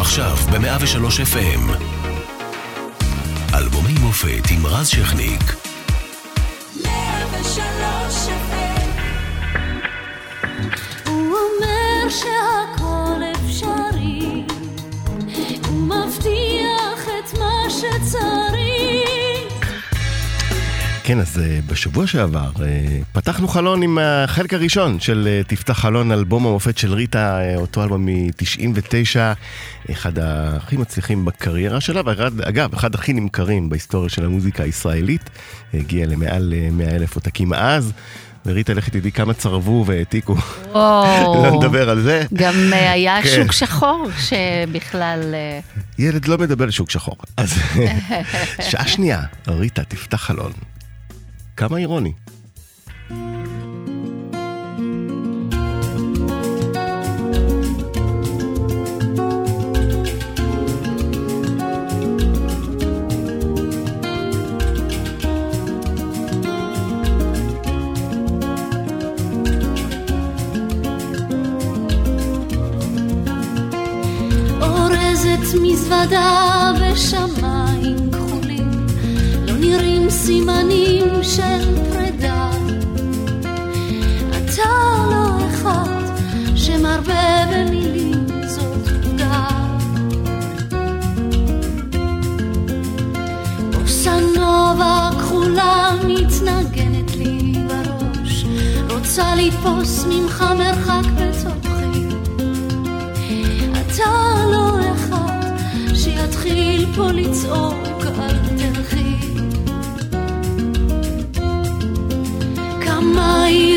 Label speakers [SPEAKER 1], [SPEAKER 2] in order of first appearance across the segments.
[SPEAKER 1] עכשיו ב-103 FM. אלבומי מופת עם רז שכניק. 103 FM. הוא אומר שהכל אפשרי, הוא מבטיח את מה שצריך. כן, אז אה, בשבוע שעבר אה, פתחנו חלון עם החלק הראשון של אה, תפתח חלון, אלבום המופת של ריטה, אותו אלבום מ-99, אחד הכי מצליחים בקריירה שלה, ואגב, אחד הכי נמכרים בהיסטוריה של המוזיקה הישראלית, הגיע למעל 100 אלף עותקים אז. וריטה, לכי תדעי כמה צרבו והעתיקו. וואו. לא נדבר על זה.
[SPEAKER 2] גם היה כן. שוק שחור שבכלל...
[SPEAKER 1] ילד לא מדבר על שוק שחור. אז שעה שנייה, ריטה, תפתח חלון. כמה אירוני.
[SPEAKER 3] מזוודה נראים סימנים של פרידה. אתה לא אחד שמרבה במילים, זאת פקודה. בוסנובה כחולה מתנגנת לי בראש, רוצה לתפוס ממך מרחק בתוכי. אתה לא אחד שיתחיל פה לצעוק על כמה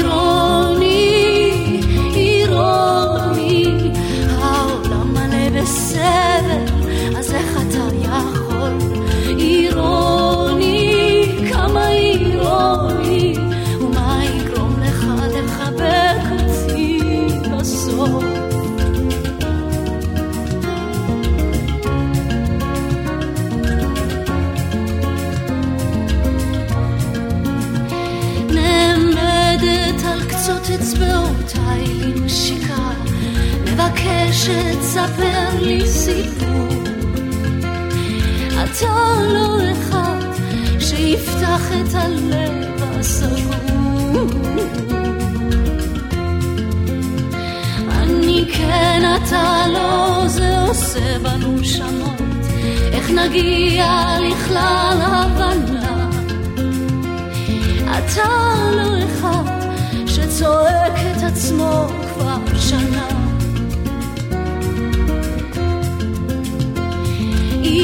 [SPEAKER 3] מבקשת ספר לי סיפור. אתה לא אחד שיפתח את הלב הסגור. אני כן, אתה לא, זה עושה בנו שמות. איך נגיע לכלל הבנה? אתה לא אחד צועק את עצמו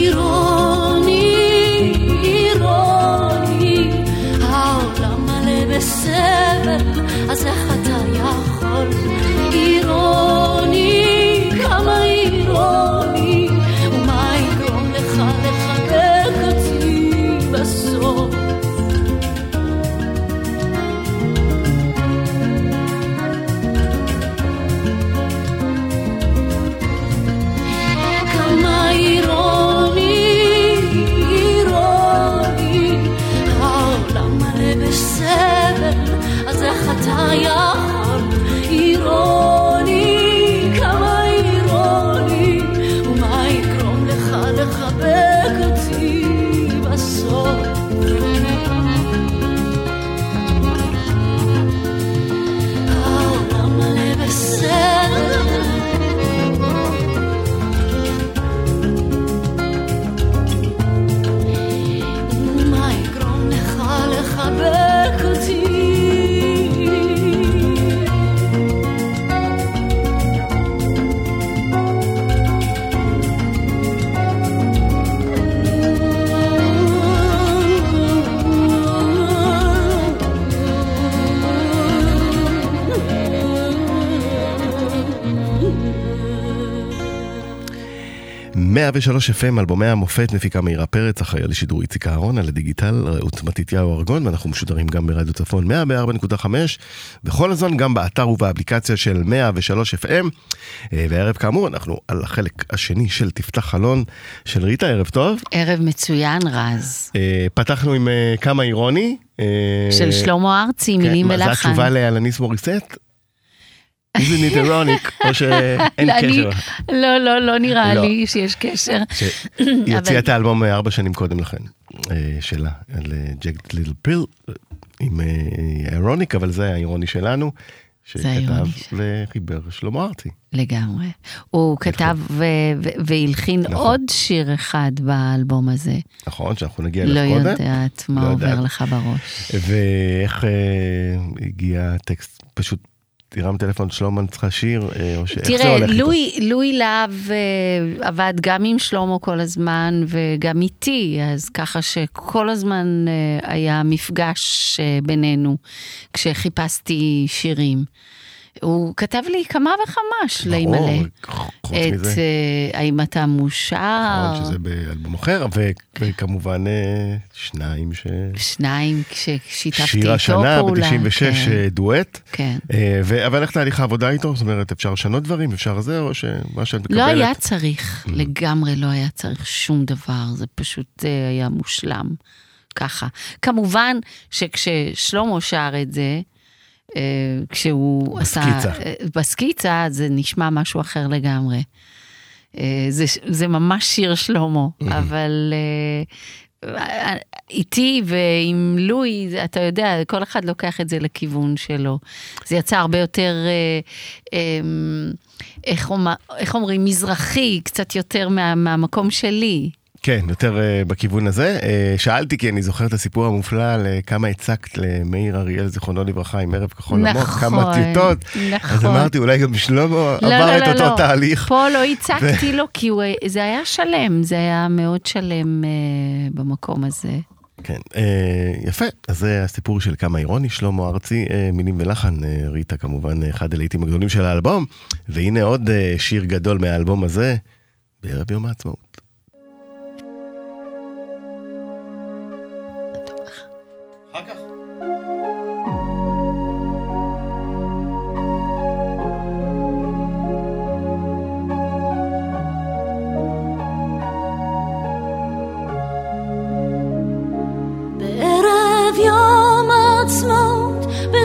[SPEAKER 3] אירוני, אירוני, העולם מלא בסבל, אז איך אתה יכול?
[SPEAKER 1] 103 FM, אלבומי המופת, מפיקה מאירה פרץ, אחראי על שידור איציק אהרון, על הדיגיטל, רעות מתתיהו ארגון, ואנחנו משודרים גם ברדיו צפון 104.5, וכל הזמן גם באתר ובאפליקציה של 103 FM. אה, והערב כאמור, אנחנו על החלק השני של תפתח חלון של ריטה, ערב טוב.
[SPEAKER 2] ערב מצוין, רז.
[SPEAKER 1] אה, פתחנו עם אה, כמה אירוני.
[SPEAKER 2] של שלמה ארצי, כן, מילים ולחן.
[SPEAKER 1] זה התשובה לאלניס מוריסט? Isn't it ironic, או שאין
[SPEAKER 2] אני-
[SPEAKER 1] קשר.
[SPEAKER 2] לא, לא, לא נראה
[SPEAKER 1] לא.
[SPEAKER 2] לי שיש קשר.
[SPEAKER 1] היא הוציאה את האלבום אה, ארבע שנים קודם לכן, אה, שלה, על ג'ק ליטל פיל, עם אה, אירוניק, אבל זה האירוני שלנו, שכתב. וחיבר שלמה ארצי.
[SPEAKER 2] לגמרי. הוא כתב והלחין
[SPEAKER 1] נכון.
[SPEAKER 2] עוד שיר אחד באלבום הזה.
[SPEAKER 1] נכון, שאנחנו נגיע
[SPEAKER 2] לא
[SPEAKER 1] אליו קודם.
[SPEAKER 2] יודעת מה
[SPEAKER 1] לא
[SPEAKER 2] עובר
[SPEAKER 1] יודעת.
[SPEAKER 2] לך בראש.
[SPEAKER 1] ואיך אה, הגיע הטקסט, פשוט הרמת טלפון, שלמה, אני צריכה שיר, אה, או זה
[SPEAKER 2] תראה,
[SPEAKER 1] הולך איתו?
[SPEAKER 2] לואי, לואי להב אה, עבד גם עם שלמה כל הזמן וגם איתי, אז ככה שכל הזמן אה, היה מפגש בינינו כשחיפשתי שירים. הוא כתב לי כמה וכמה
[SPEAKER 1] ברור,
[SPEAKER 2] מלא.
[SPEAKER 1] חוץ
[SPEAKER 2] את
[SPEAKER 1] מזה.
[SPEAKER 2] אה, האם אתה מאושר,
[SPEAKER 1] נכון, שזה באלבום אחר, ו- וכמובן אה, שניים ש...
[SPEAKER 2] שניים כששיתפתי
[SPEAKER 1] שיר
[SPEAKER 2] איתו
[SPEAKER 1] השנה
[SPEAKER 2] פעולה.
[SPEAKER 1] ב-96
[SPEAKER 2] כן,
[SPEAKER 1] דואט.
[SPEAKER 2] כן.
[SPEAKER 1] אה, ו- אבל איך תהליך העבודה איתו? זאת אומרת, אפשר לשנות דברים, אפשר זה, או שמה שאת מקבלת?
[SPEAKER 2] לא היה צריך,
[SPEAKER 1] Mm.
[SPEAKER 2] לגמרי לא היה צריך שום דבר, זה פשוט היה מושלם, ככה. כמובן שכששלמה שר את זה, כשהוא
[SPEAKER 1] בסקיצה.
[SPEAKER 2] עשה... אה, בסקיצה זה נשמע משהו אחר לגמרי. אה, זה, זה ממש שיר שלמה,
[SPEAKER 1] Mm-hmm.
[SPEAKER 2] אבל אה, איתי ועם לואי, אתה יודע, כל אחד לוקח את זה לכיוון שלו. זה יצא הרבה יותר, אה, אה, איך, אומר, איך אומרים, מזרחי, קצת יותר מה, מהמקום שלי.
[SPEAKER 1] כן, יותר אה, בכיוון הזה. אה, שאלתי, כי אני זוכר את הסיפור המופלא על אה, כמה הצקת למאיר אריאל, זיכרונו לברכה, עם ערב כחול
[SPEAKER 2] נכון,
[SPEAKER 1] כמה טיוטות.
[SPEAKER 2] נכון.
[SPEAKER 1] אז אמרתי, אולי גם שלמה
[SPEAKER 2] לא,
[SPEAKER 1] עבר
[SPEAKER 2] לא,
[SPEAKER 1] את
[SPEAKER 2] לא,
[SPEAKER 1] אותו
[SPEAKER 2] לא.
[SPEAKER 1] תהליך.
[SPEAKER 2] פה לא הצגתי לו, כי הוא, זה היה שלם, זה היה מאוד שלם אה, במקום הזה.
[SPEAKER 1] כן, אה, יפה. אז זה הסיפור של כמה אירוני, שלמה ארצי, אה, מילים ולחן, אה, ריטה כמובן אה, אחד הלהיטים הגדולים של האלבום. והנה עוד אה, שיר גדול מהאלבום הזה, בערב יום העצמאות.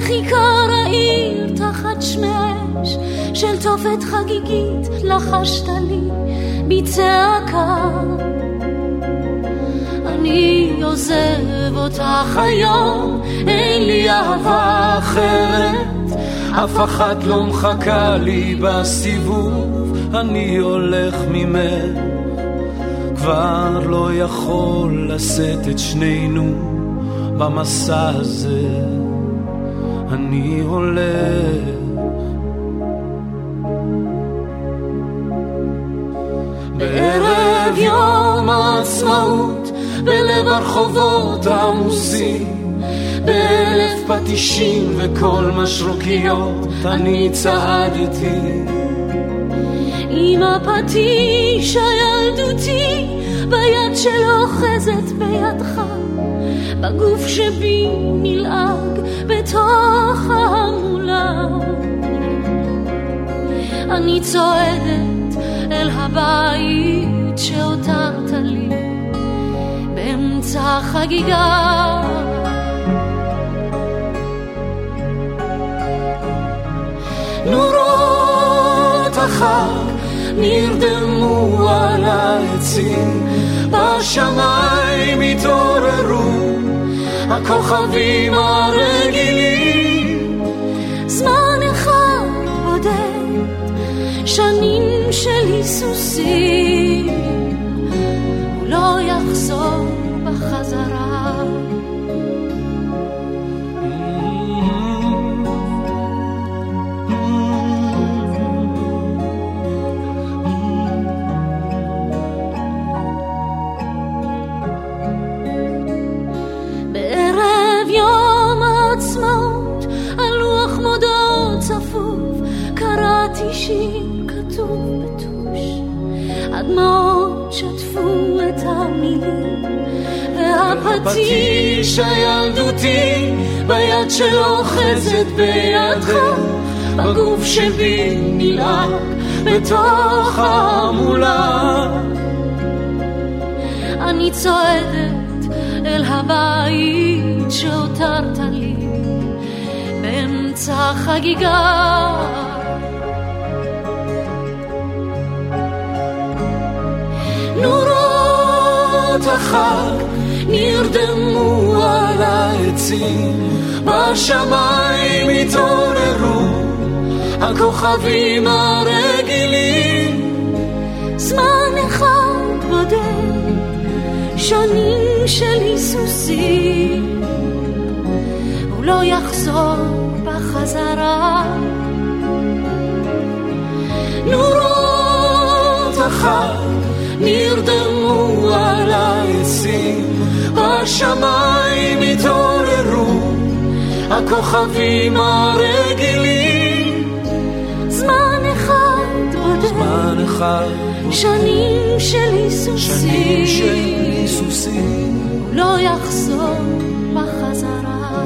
[SPEAKER 3] בכיכר העיר תחת שמי האש של תופת חגיגית, לחשת לי בצעקה. אני עוזב אותך היום, אין לי אהבה אחרת.
[SPEAKER 4] אף אחת לא מחכה לי בסיבוב, אני הולך ממך. כבר לא יכול לשאת את שנינו במסע הזה. אני הולך. בערב יום העצמאות, בלב הרחובות עמוסים, באלף פטישים וכל משרוקיות, אני צעדתי.
[SPEAKER 3] עם הפטיש הילדותי ביד שלא אוחזת בידך בגוף שבי נלעג בתוך ההמולה. אני צועדת אל הבית שהותרת לי באמצע החגיגה.
[SPEAKER 4] נורות החג נרדמו על העצים, בשמיים התעוררו הכוכבים הרגילים.
[SPEAKER 3] זמן אחד בודד, שנים של היסוסים, הוא לא יחזור בחזרה. קראתי שיר כתוב בטוש. הדמעות שטפו את המילים, והפטיש
[SPEAKER 4] הפטיש הילדותי ביד שלא אוחזת בידך, בגוף שבי נלעג בתוך ההמולה.
[SPEAKER 3] אני צועדת אל הבית שהותרת לי באמצע החגיגה.
[SPEAKER 4] החג נרדמו על העצים, בשמיים התעוררו הכוכבים הרגילים.
[SPEAKER 3] זמן אחד בודד, שנים של היסוסים, הוא לא יחזור בחזרה.
[SPEAKER 4] נורות החג נרדמו על העצים, בשמיים התעוררו הכוכבים הרגילים.
[SPEAKER 3] זמן אחד בודד,
[SPEAKER 4] זמן אחד
[SPEAKER 3] היסוסים,
[SPEAKER 4] שנים של היסוסים.
[SPEAKER 3] לא יחזור בחזרה.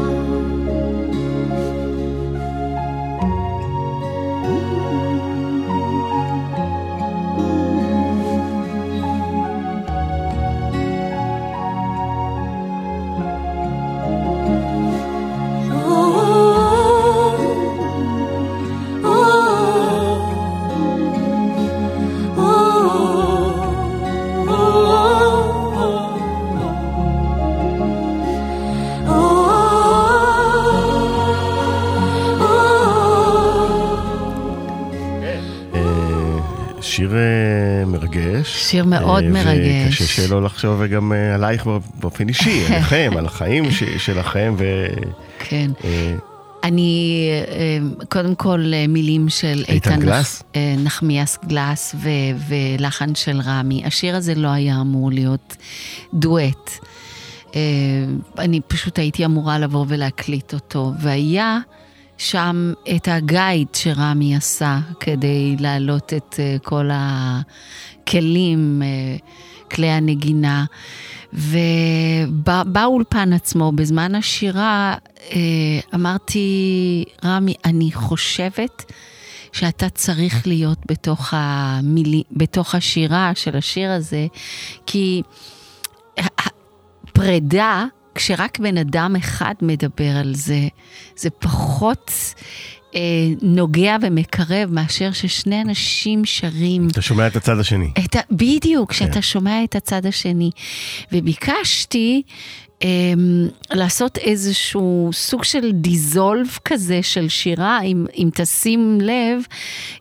[SPEAKER 1] שיר
[SPEAKER 2] מאוד
[SPEAKER 1] אה,
[SPEAKER 2] מרגש.
[SPEAKER 1] וקשה שלא לחשוב גם אה, עלייך באופן אישי, עליכם, על החיים שלכם, ו...
[SPEAKER 2] כן.
[SPEAKER 1] אה,
[SPEAKER 2] אני, קודם כל מילים של
[SPEAKER 1] איתן
[SPEAKER 2] איתן
[SPEAKER 1] גלס?
[SPEAKER 2] נח- נחמיאס גלס ו- ולחן של רמי. השיר הזה לא היה אמור להיות דואט. אני פשוט הייתי אמורה לבוא ולהקליט אותו, והיה שם את הגייד שרמי עשה כדי להעלות את כל הכלים, אה, כלי הנגינה. ובאולפן עצמו, בזמן השירה, אה, אמרתי, רמי, אני חושבת שאתה צריך להיות בתוך, המילי, בתוך השירה של השיר הזה, כי פרידה, כשרק בן אדם אחד מדבר על זה, זה פחות אה, נוגע ומקרב מאשר ששני אנשים שרים.
[SPEAKER 1] אתה שומע את הצד השני.
[SPEAKER 2] את ה... בדיוק,
[SPEAKER 1] כן.
[SPEAKER 2] כשאתה שומע את הצד השני. וביקשתי לעשות איזשהו סוג של דיזולב כזה של שירה, אם, אם תשים לב,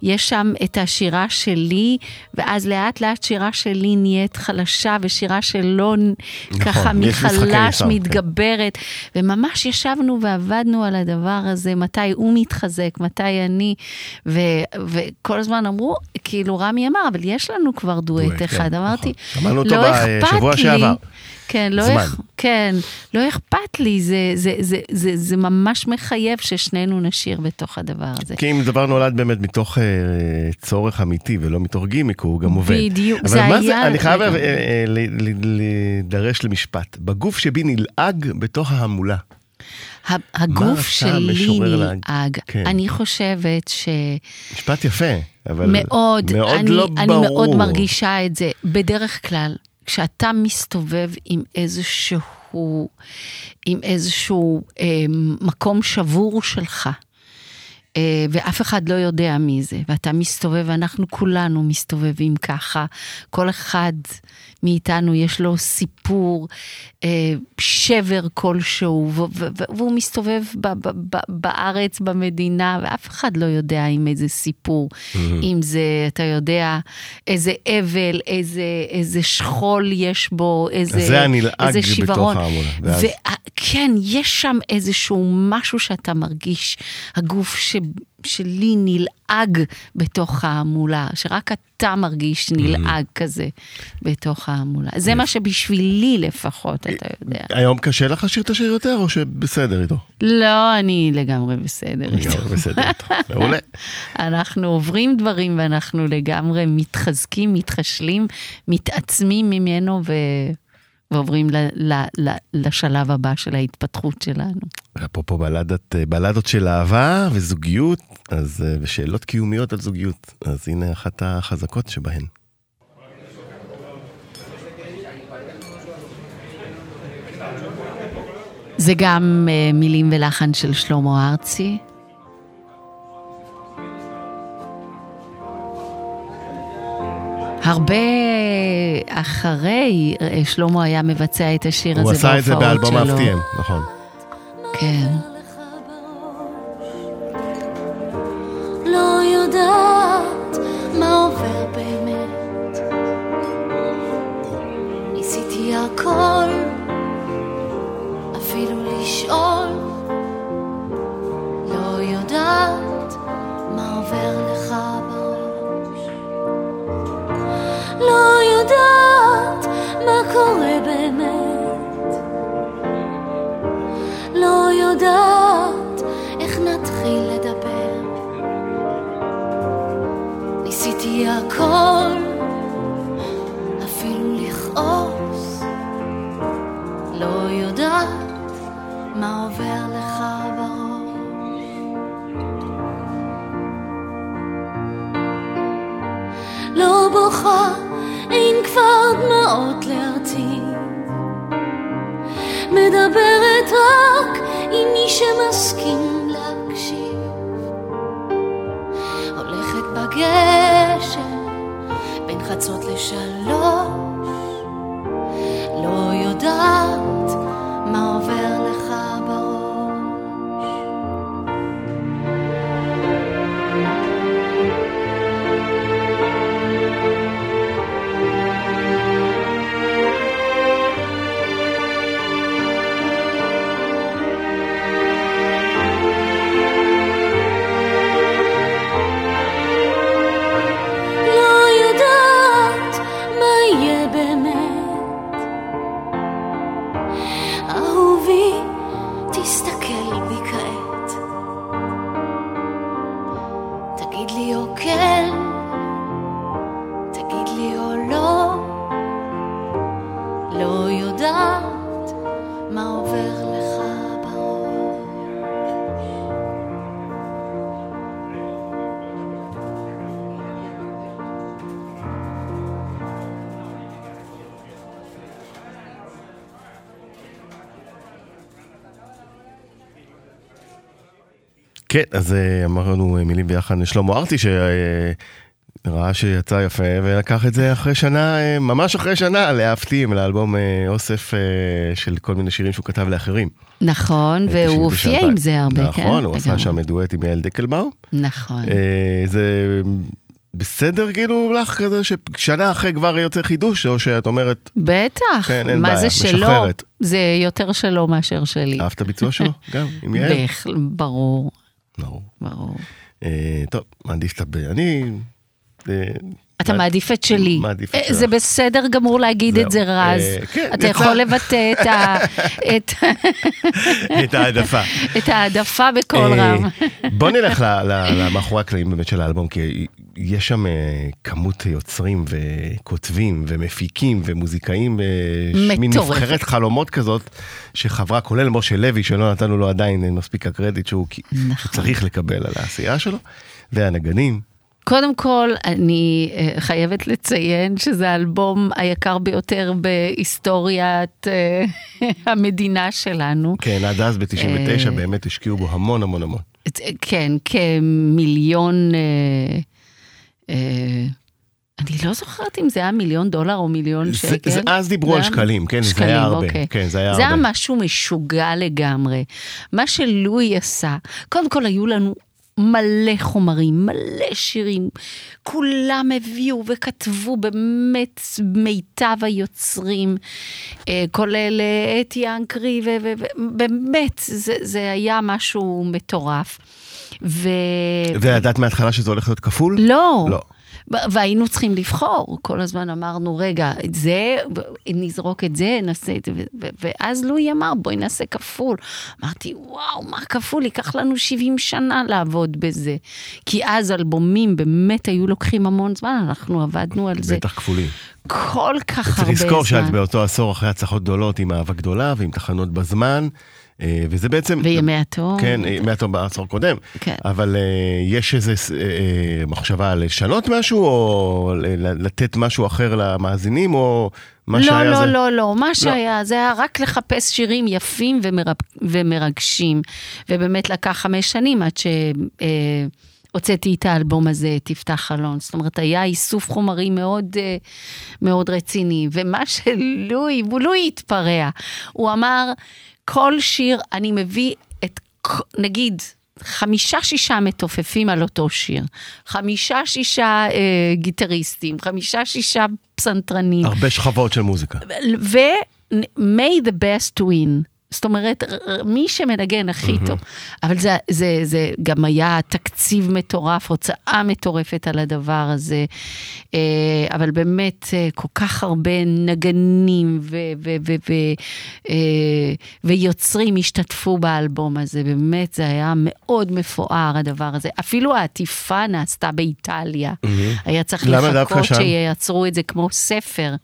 [SPEAKER 2] יש שם את השירה שלי, ואז לאט לאט שירה שלי נהיית חלשה, ושירה שלו ככה
[SPEAKER 1] נכון, משחקי
[SPEAKER 2] מחלש
[SPEAKER 1] כן.
[SPEAKER 2] מתגברת, וממש ישבנו ועבדנו על הדבר הזה, מתי הוא מתחזק, מתי אני, ו, וכל הזמן אמרו, כאילו רמי אמר, אבל יש לנו כבר דואט
[SPEAKER 1] דואט,
[SPEAKER 2] אחד,
[SPEAKER 1] כן,
[SPEAKER 2] אמרתי,
[SPEAKER 1] נכון.
[SPEAKER 2] לא אכפת לי,
[SPEAKER 1] שעבר.
[SPEAKER 2] כן, לא,
[SPEAKER 1] זמן.
[SPEAKER 2] אכ... כן, לא אכפת לי, זה, זה, זה, זה, זה ממש מחייב ששנינו נשיר בתוך הדבר הזה.
[SPEAKER 1] כי אם דבר נולד באמת מתוך אה, צורך אמיתי ולא מתוך גימיק, הוא גם עובד.
[SPEAKER 2] בדיוק,
[SPEAKER 1] אבל
[SPEAKER 2] זה
[SPEAKER 1] מה
[SPEAKER 2] היה
[SPEAKER 1] זה, אני חייב אה. אה, ל- ל- להידרש למשפט. בגוף שבי נלעג בתוך ההמולה.
[SPEAKER 2] הגוף שלי נלעג.
[SPEAKER 1] כן.
[SPEAKER 2] אני חושבת ש...
[SPEAKER 1] משפט יפה, אבל
[SPEAKER 2] מאוד,
[SPEAKER 1] מאוד
[SPEAKER 2] אני,
[SPEAKER 1] לא
[SPEAKER 2] אני
[SPEAKER 1] ברור.
[SPEAKER 2] מאוד מרגישה את זה. בדרך כלל, כשאתה מסתובב עם איזשהו, עם איזשהו אה, מקום שבור שלך, אה, ואף אחד לא יודע מי זה, ואתה מסתובב, ואנחנו כולנו מסתובבים ככה, כל אחד מאיתנו יש לו סיפור, אה, שבר כלשהו, והוא מסתובב בארץ, במדינה, ואף אחד לא יודע עם איזה סיפור, אם זה, אתה יודע, איזה אבל, איזה, איזה שכול יש בו, איזה,
[SPEAKER 1] זה הנלעג
[SPEAKER 2] איזה
[SPEAKER 1] בתוך
[SPEAKER 2] שיוורון.
[SPEAKER 1] ההמולה, ואז-
[SPEAKER 2] ו- כן, יש שם איזשהו משהו שאתה מרגיש, הגוף ש... שלי נלעג בתוך ההמולה, שרק אתה מרגיש נלעג כזה בתוך ההמולה. זה מה שבשבילי לפחות, אתה יודע.
[SPEAKER 1] היום קשה לך לשיר את השיר יותר, או שבסדר איתו?
[SPEAKER 2] לא, אני לגמרי בסדר. איתו.
[SPEAKER 1] לגמרי בסדר איתו. מעולה.
[SPEAKER 2] אנחנו עוברים דברים ואנחנו לגמרי מתחזקים, מתחשלים, מתעצמים ממנו ו... ועוברים ל... ל... ל... לשלב הבא של ההתפתחות שלנו.
[SPEAKER 1] אפרופו בלדת, בלדות של אהבה וזוגיות, אז, אה, ושאלות קיומיות על זוגיות, אז הנה אחת החזקות שבהן.
[SPEAKER 2] זה גם uh, מילים ולחן של שלמה ארצי. הרבה אחרי אה, שלמה היה מבצע את השיר הזה
[SPEAKER 1] הוא
[SPEAKER 2] בהופעות שלו.
[SPEAKER 1] עשה את זה באלבום האפתיהם, נכון.
[SPEAKER 2] כן.
[SPEAKER 3] לא יודעת מה עובר באמת. ניסיתי הכל, אפילו לשאול. לא יודעת מה עובר לך קורה באמת. לא יודעת איך נתחיל לדבר. ניסיתי הכל, אפילו לכעוס. לא יודעת מה עובר לך בראש. לא בוכה, כבר דמעות להרטיב. מדברת רק עם מי שמסכים להקשיב. הולכת בגשם בין חצות לשלוש, כן,
[SPEAKER 1] אז אה, אמרנו אה, מילים ביחד לשלמה ארצי, שראה שיצא יפה, ולקח את זה אחרי שנה, אה, ממש אחרי שנה, להפתים, לאלבום אה, אוסף אה, של כל מיני שירים שהוא כתב לאחרים.
[SPEAKER 2] נכון,
[SPEAKER 1] אה,
[SPEAKER 2] והוא
[SPEAKER 1] 99.
[SPEAKER 2] הופיע עם זה הרבה, כן?
[SPEAKER 1] נכון, הוא עשה. שם דואט עם יעל דקלבאום.
[SPEAKER 2] נכון.
[SPEAKER 1] אה, זה בסדר כאילו לך כזה ששנה אחרי כבר יוצא חידוש, או שאת אומרת,
[SPEAKER 2] בטח,
[SPEAKER 1] כן, אין
[SPEAKER 2] מה
[SPEAKER 1] בעיה,
[SPEAKER 2] זה שלו?
[SPEAKER 1] משחררת.
[SPEAKER 2] זה יותר שלו מאשר שלי.
[SPEAKER 1] אהבת ביצוע שלו? גם, עם יעל?
[SPEAKER 2] ברור,
[SPEAKER 1] ברור.
[SPEAKER 2] ברור.
[SPEAKER 1] אה, טוב, מעדיף ה... אני... אה,
[SPEAKER 2] אתה
[SPEAKER 1] מעד-
[SPEAKER 2] מעדיף את שלי.
[SPEAKER 1] מעדיף את
[SPEAKER 2] אה,
[SPEAKER 1] שלך.
[SPEAKER 2] זה בסדר גמור להגיד את זה,
[SPEAKER 1] זהו.
[SPEAKER 2] רז.
[SPEAKER 1] אה, כן,
[SPEAKER 2] אתה. יכול לבטא את ה- את-
[SPEAKER 1] העדפה.
[SPEAKER 2] את העדפה בקול
[SPEAKER 1] אה,
[SPEAKER 2] רם.
[SPEAKER 1] בוא נלך למאחורי הקלעים באמת של האלבום, כי יש שם אה, כמות יוצרים וכותבים ומפיקים ומוזיקאים, אה, מין
[SPEAKER 2] מטורפת.
[SPEAKER 1] נבחרת חלומות כזאת, שחברה, כולל משה לוי, שלא נתנו לו עדיין אה, מספיק הקרדיט שהוא
[SPEAKER 2] נכון.
[SPEAKER 1] צריך לקבל על העשייה שלו, והנגנים.
[SPEAKER 2] קודם כל, אני אה, חייבת לציין שזה האלבום היקר ביותר בהיסטוריית אה, המדינה שלנו.
[SPEAKER 1] כן, עד אז ב-99
[SPEAKER 2] אה,
[SPEAKER 1] באמת השקיעו בו המון המון המון.
[SPEAKER 2] כן, כמיליון... אני לא זוכרת אם זה היה מיליון דולר או מיליון
[SPEAKER 1] זה-
[SPEAKER 2] שקל.
[SPEAKER 1] זה- אז דיברו על
[SPEAKER 2] היה-
[SPEAKER 1] שקלים, כן, זה
[SPEAKER 2] שקלים,
[SPEAKER 1] היה הרבה.
[SPEAKER 2] אוקיי.
[SPEAKER 1] כן, זה היה
[SPEAKER 2] זה היה
[SPEAKER 1] הרבה.
[SPEAKER 2] משהו משוגע לגמרי. מה שלואי עשה, קודם כל היו לנו מלא חומרים, מלא שירים. כולם הביאו וכתבו באמת מיטב היוצרים, אה, כולל אה, אתי ינקרי, ובאמת, זה, זה היה משהו מטורף. ו...
[SPEAKER 1] וידעת מההתחלה שזה הולך להיות כפול?
[SPEAKER 2] לא.
[SPEAKER 1] לא.
[SPEAKER 2] והיינו צריכים לבחור, כל הזמן אמרנו, רגע, את זה, נזרוק את זה, נעשה את זה, ואז לואי אמר, בואי נעשה כפול. אמרתי, וואו, מה כפול? ייקח לנו 70 שנה לעבוד בזה. כי אז אלבומים באמת היו לוקחים המון זמן, אנחנו עבדנו על זה
[SPEAKER 1] בטח כפולים.
[SPEAKER 2] כל כך
[SPEAKER 1] צריך
[SPEAKER 2] הרבה
[SPEAKER 1] לזכור שאת
[SPEAKER 2] זמן.
[SPEAKER 1] באותו עשור אחרי הצלחות גדולות עם אהבה גדולה ועם תחנות בזמן, וזה בעצם...
[SPEAKER 2] וימי התום.
[SPEAKER 1] כן, אה, ימי התום בעשור קודם.
[SPEAKER 2] כן.
[SPEAKER 1] אבל אה, יש איזו מחשבה לשנות משהו, או לתת משהו אחר למאזינים, או מה
[SPEAKER 2] לא,
[SPEAKER 1] שהיה
[SPEAKER 2] לא,
[SPEAKER 1] זה...
[SPEAKER 2] לא, לא, מה שהיה, זה היה רק לחפש שירים יפים ומרפ... ומרגשים. ובאמת לקח חמש שנים עד הוצאתי את האלבום הזה, תפתח חלון. זאת אומרת, היה איסוף חומרים מאוד, אה, מאוד רציני. ומה שלואי, לואי התפרע. הוא אמר, כל שיר, אני מביא את, נגיד, חמישה-שישה מתופפים על אותו שיר, חמישה-שישה אה, גיטריסטים, חמישה-שישה פסנתרנים.
[SPEAKER 1] הרבה שכבות של מוזיקה.
[SPEAKER 2] ו-may the best win. זאת אומרת, מי שמנגן הכי טוב. אבל זה, זה, זה גם היה תקציב מטורף, הוצאה מטורפת על הדבר הזה. אה, אבל באמת, אה, כל כך הרבה נגנים ו, ו, ו, ו, אה, ויוצרים השתתפו באלבום הזה. באמת, זה היה מאוד מפואר, הדבר הזה. אפילו העטיפה נעשתה באיטליה. היה צריך לחכות שייצרו את זה כמו ספר.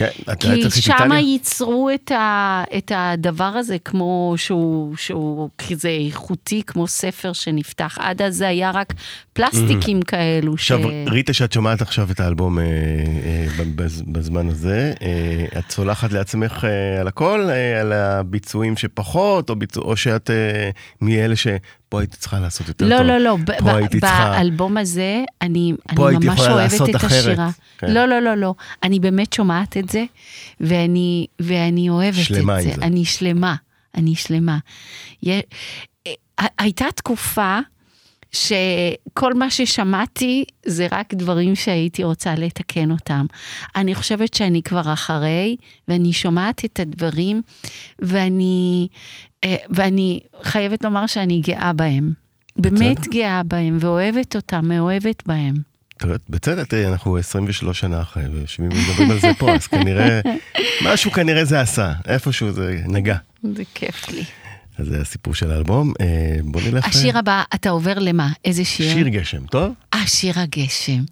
[SPEAKER 1] כן,
[SPEAKER 2] כי שם ייצרו את, ה, את הדבר הזה כמו שהוא, שהוא כזה איכותי, כמו ספר שנפתח. עד אז זה היה רק פלסטיקים mm. כאלו.
[SPEAKER 1] עכשיו, ש... ריטה, שאת שומעת עכשיו את האלבום אה, אה, בזמן הזה, אה, את סולחת לעצמך אה, על הכל, אה, על הביצועים שפחות, או, ביצוע, או שאת אה, מאלה ש... פה הייתי צריכה לעשות יותר
[SPEAKER 2] לא,
[SPEAKER 1] טוב.
[SPEAKER 2] לא, לא, פה הייתי צריכה... באלבום הזה, אני, אני ממש אוהבת את אחרת. השירה. כן. לא, לא, לא, לא. אני באמת שומעת את זה, ואני, ואני אוהבת את זה.
[SPEAKER 1] שלמה עם זה.
[SPEAKER 2] אני שלמה, אני שלמה. הייתה תקופה שכל מה ששמעתי זה רק דברים שהייתי רוצה לתקן אותם. אני חושבת שאני כבר אחרי, ואני שומעת את הדברים, ואני, אה, ואני חייבת לומר שאני גאה בהם. באמת גאה בהם, ואוהבת אותם, מאוהבת בהם.
[SPEAKER 1] בצדק, תראי, אנחנו 23 שנה אחרי, ויושבים ומדברים על זה פה, אז כנראה, משהו כנראה זה עשה, איפשהו זה נגע.
[SPEAKER 2] זה כיף לי.
[SPEAKER 1] אז זה הסיפור של האלבום. אה, בוא נלך...
[SPEAKER 2] השיר הבא, אתה עובר למה? איזה שיר?
[SPEAKER 1] שיר גשם, טוב?
[SPEAKER 2] אה, שיר הגשם.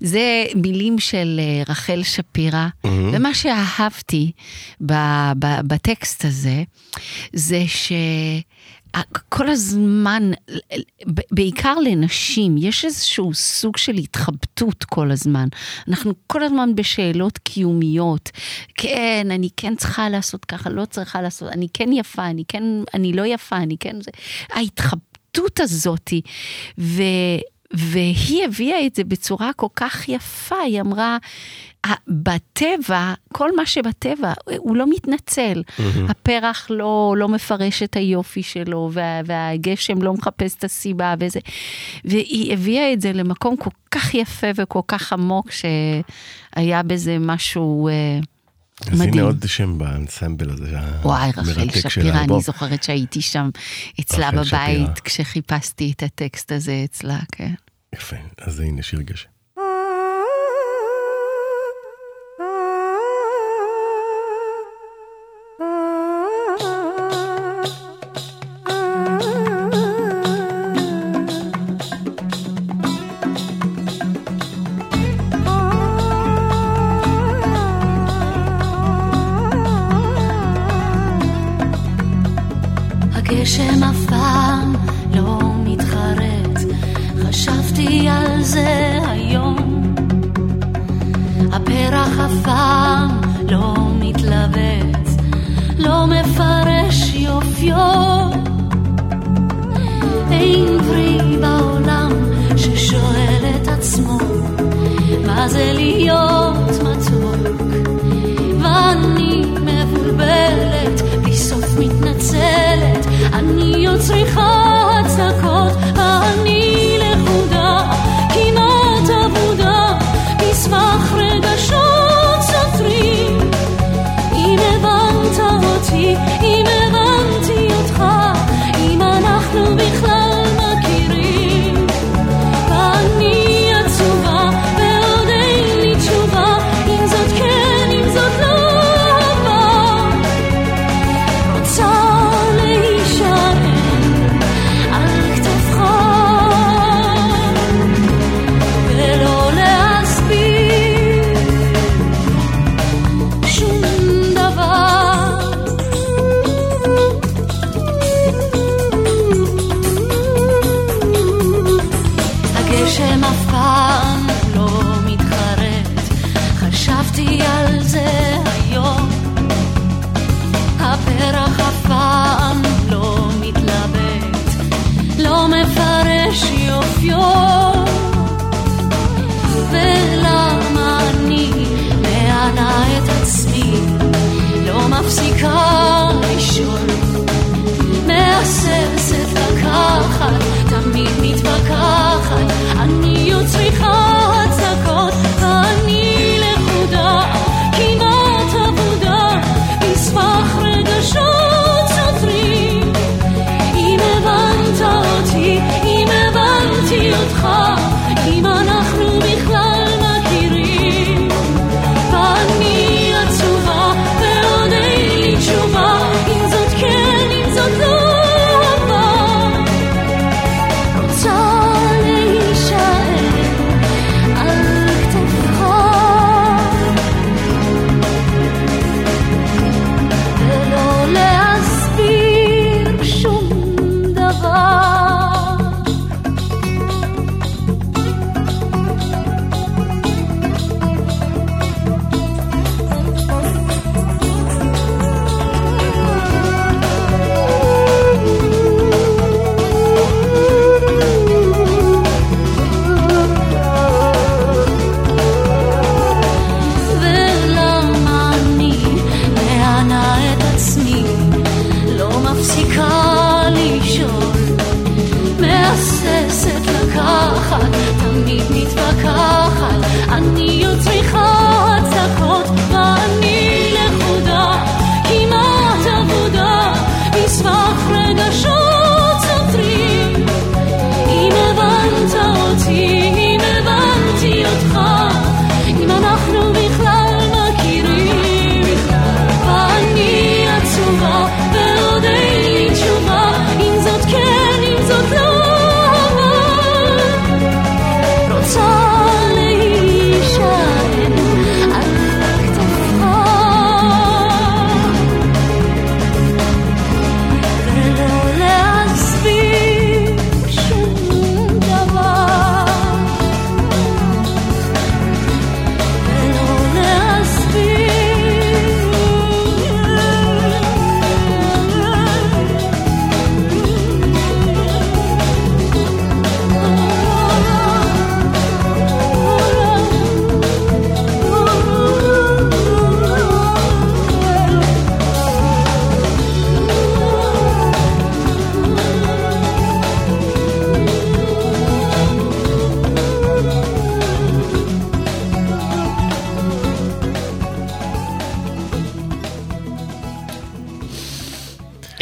[SPEAKER 2] זה מילים של אה, רחל שפירא, mm-hmm. ומה שאהבתי בטקסט הזה, זה ש... כל הזמן, בעיקר לנשים, יש איזשהו סוג של התחבטות כל הזמן. אנחנו כל הזמן בשאלות קיומיות. כן, אני כן צריכה לעשות ככה, לא צריכה לעשות, אני כן יפה, אני כן, אני לא יפה, אני כן... ההתחבטות הזאתי, ו... והיא הביאה את זה בצורה כל כך יפה, היא אמרה, בטבע, כל מה שבטבע, הוא לא מתנצל. Mm-hmm. הפרח לא, לא מפרש את היופי שלו, וה, והגשם לא מחפש את הסיבה וזה. והיא הביאה את זה למקום כל כך יפה וכל כך עמוק, שהיה בזה משהו... אה,
[SPEAKER 1] אז מדהים. הנה עוד שם באנסמבל הזה,
[SPEAKER 2] וואי, רחל שפירא, אני זוכרת שהייתי שם אצלה בבית, שפירה. כשחיפשתי את הטקסט הזה אצלה, כן.
[SPEAKER 1] יפה, אז הנה שיר גשם.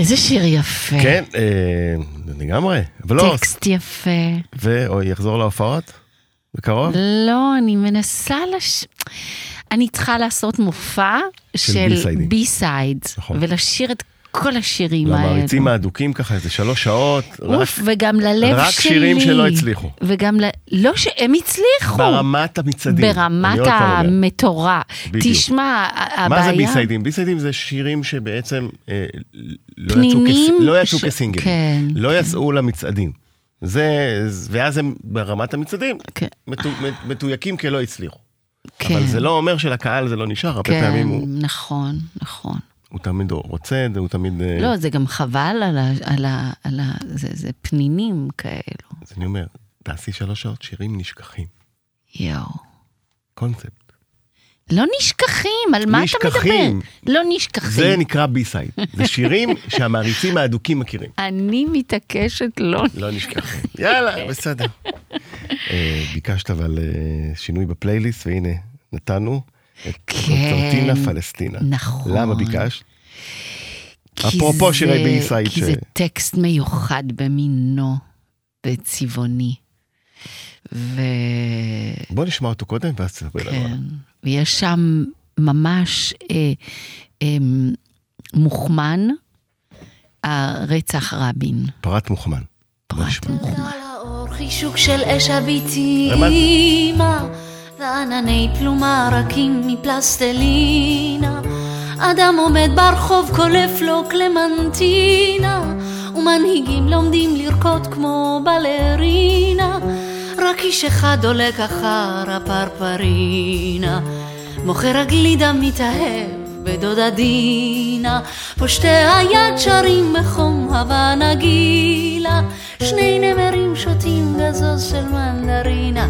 [SPEAKER 2] איזה שיר יפה.
[SPEAKER 1] כן, אה, לגמרי. אבל לא,
[SPEAKER 2] טקסט יפה.
[SPEAKER 1] והוא יחזור להופעות? בקרוב?
[SPEAKER 2] לא, אני מנסה לש... אני צריכה לעשות מופע
[SPEAKER 1] של.
[SPEAKER 2] B-sides,
[SPEAKER 1] נכון.
[SPEAKER 2] ולשיר את כל השירים האלה.
[SPEAKER 1] למעריצים האדוקים ככה, איזה שלוש שעות. רק-
[SPEAKER 2] אוף, וגם ללב
[SPEAKER 1] רק
[SPEAKER 2] שלי.
[SPEAKER 1] שירים שלא הצליחו.
[SPEAKER 2] וגם ל... לא שהם הצליחו.
[SPEAKER 1] ברמת המצעדים.
[SPEAKER 2] ברמת. המטורה.
[SPEAKER 1] בדיוק.
[SPEAKER 2] תשמע, ה-
[SPEAKER 1] מה זה
[SPEAKER 2] הבעיה...
[SPEAKER 1] ביסיידים? ביסיידים זה שירים שבעצם אה, לא יצאו, כס... לא יצאו
[SPEAKER 2] ש-
[SPEAKER 1] כסינגל.
[SPEAKER 2] כן,
[SPEAKER 1] לא יצאו למצעדים. זה, ואז הם ברמת המצעדים
[SPEAKER 2] כן,
[SPEAKER 1] מתו, מתויקים כלא הצליחו.
[SPEAKER 2] כן.
[SPEAKER 1] אבל זה לא אומר שלקהל זה לא נשאר, הרבה
[SPEAKER 2] כן,
[SPEAKER 1] פעמים הוא,
[SPEAKER 2] נכון, נכון.
[SPEAKER 1] הוא תמיד רוצה את זה, הוא תמיד... אה,
[SPEAKER 2] לא, זה גם חבל על ה... על ה, על ה זה, זה פנינים כאלו.
[SPEAKER 1] אז אני אומר, תעשי שלוש שעות שירים נשכחים.
[SPEAKER 2] יואו.
[SPEAKER 1] קונספט.
[SPEAKER 2] לא נשכחים, על מה אתה
[SPEAKER 1] נשכחים.
[SPEAKER 2] מדבר? לא נשכחים.
[SPEAKER 1] זה נקרא B-side. זה שירים שהמעריצים האדוקים מכירים.
[SPEAKER 2] אני מתעקשת לא...
[SPEAKER 1] לא נשכחים. יאללה, בסדר. אה, ביקשת אבל אה, שינוי בפלייליסט, והנה, נתנו את
[SPEAKER 2] כן.
[SPEAKER 1] קונצרטינה פלסטינה.
[SPEAKER 2] נכון.
[SPEAKER 1] למה ביקשת? אפרופו שירי B-side
[SPEAKER 2] כי
[SPEAKER 1] ש-
[SPEAKER 2] זה טקסט מיוחד במינו וצבעוני. ו...
[SPEAKER 1] בוא נשמע אותו קודם, ואז תספרי לנו.
[SPEAKER 2] כן. ויש שם ממש אה, אה, מוכמן הרצח רבין.
[SPEAKER 1] פרט מוכמן. בוא
[SPEAKER 2] פרט
[SPEAKER 3] האור חישוק של אש הביצים וענני פלומה רכים מפלסטלינה. אדם עומד ברחוב קולף לו קלמנטינה ומנהיגים לומדים לרקוד כמו בלרינה. רק איש אחד דולק אחר הפרפרינה. מוכר הגלידה מתאהב בדודה דינה פושטי היד שרים בחום הווה נגילה שני נמרים שותים גזוז של מנדרינה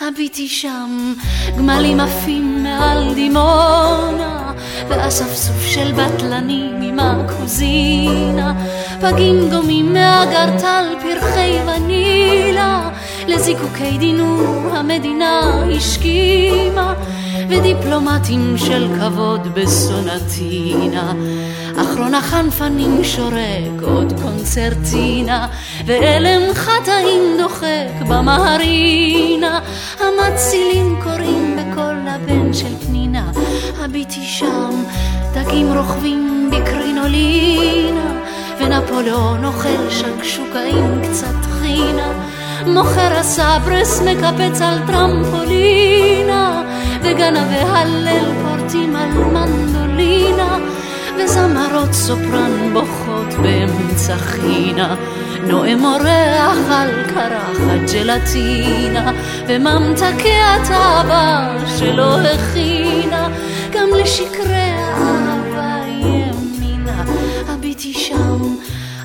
[SPEAKER 3] הביטי שם גמלים עפים מעל דימונה ואספסוף של בטלנים עם הקוזינה. פגים דומים מאגרטל פרחי ונילה לזיקוקי דינור המדינה השכימה ודיפלומטים של כבוד בסונטינה. אחרון החנפנים שורק עוד קונצרטינה ואלם חטאים דוחק במהרינה המצילים קוראים בקול לבן של פנינה הביטי שם דגים רוכבים בקרינולינה ונפוליאון אוכל שקשוקה עם קצת חינה מוכר הסברס מקפץ על טרמפולינה וגנבי הלל פורטים על מנדולינה וזמרות סופרן בוכות באמצע חינה נואם אורח על קרחת ג'לטינה וממתקי התאווה שלא הכינה גם לשקרי האהבה ימינה הביטי שם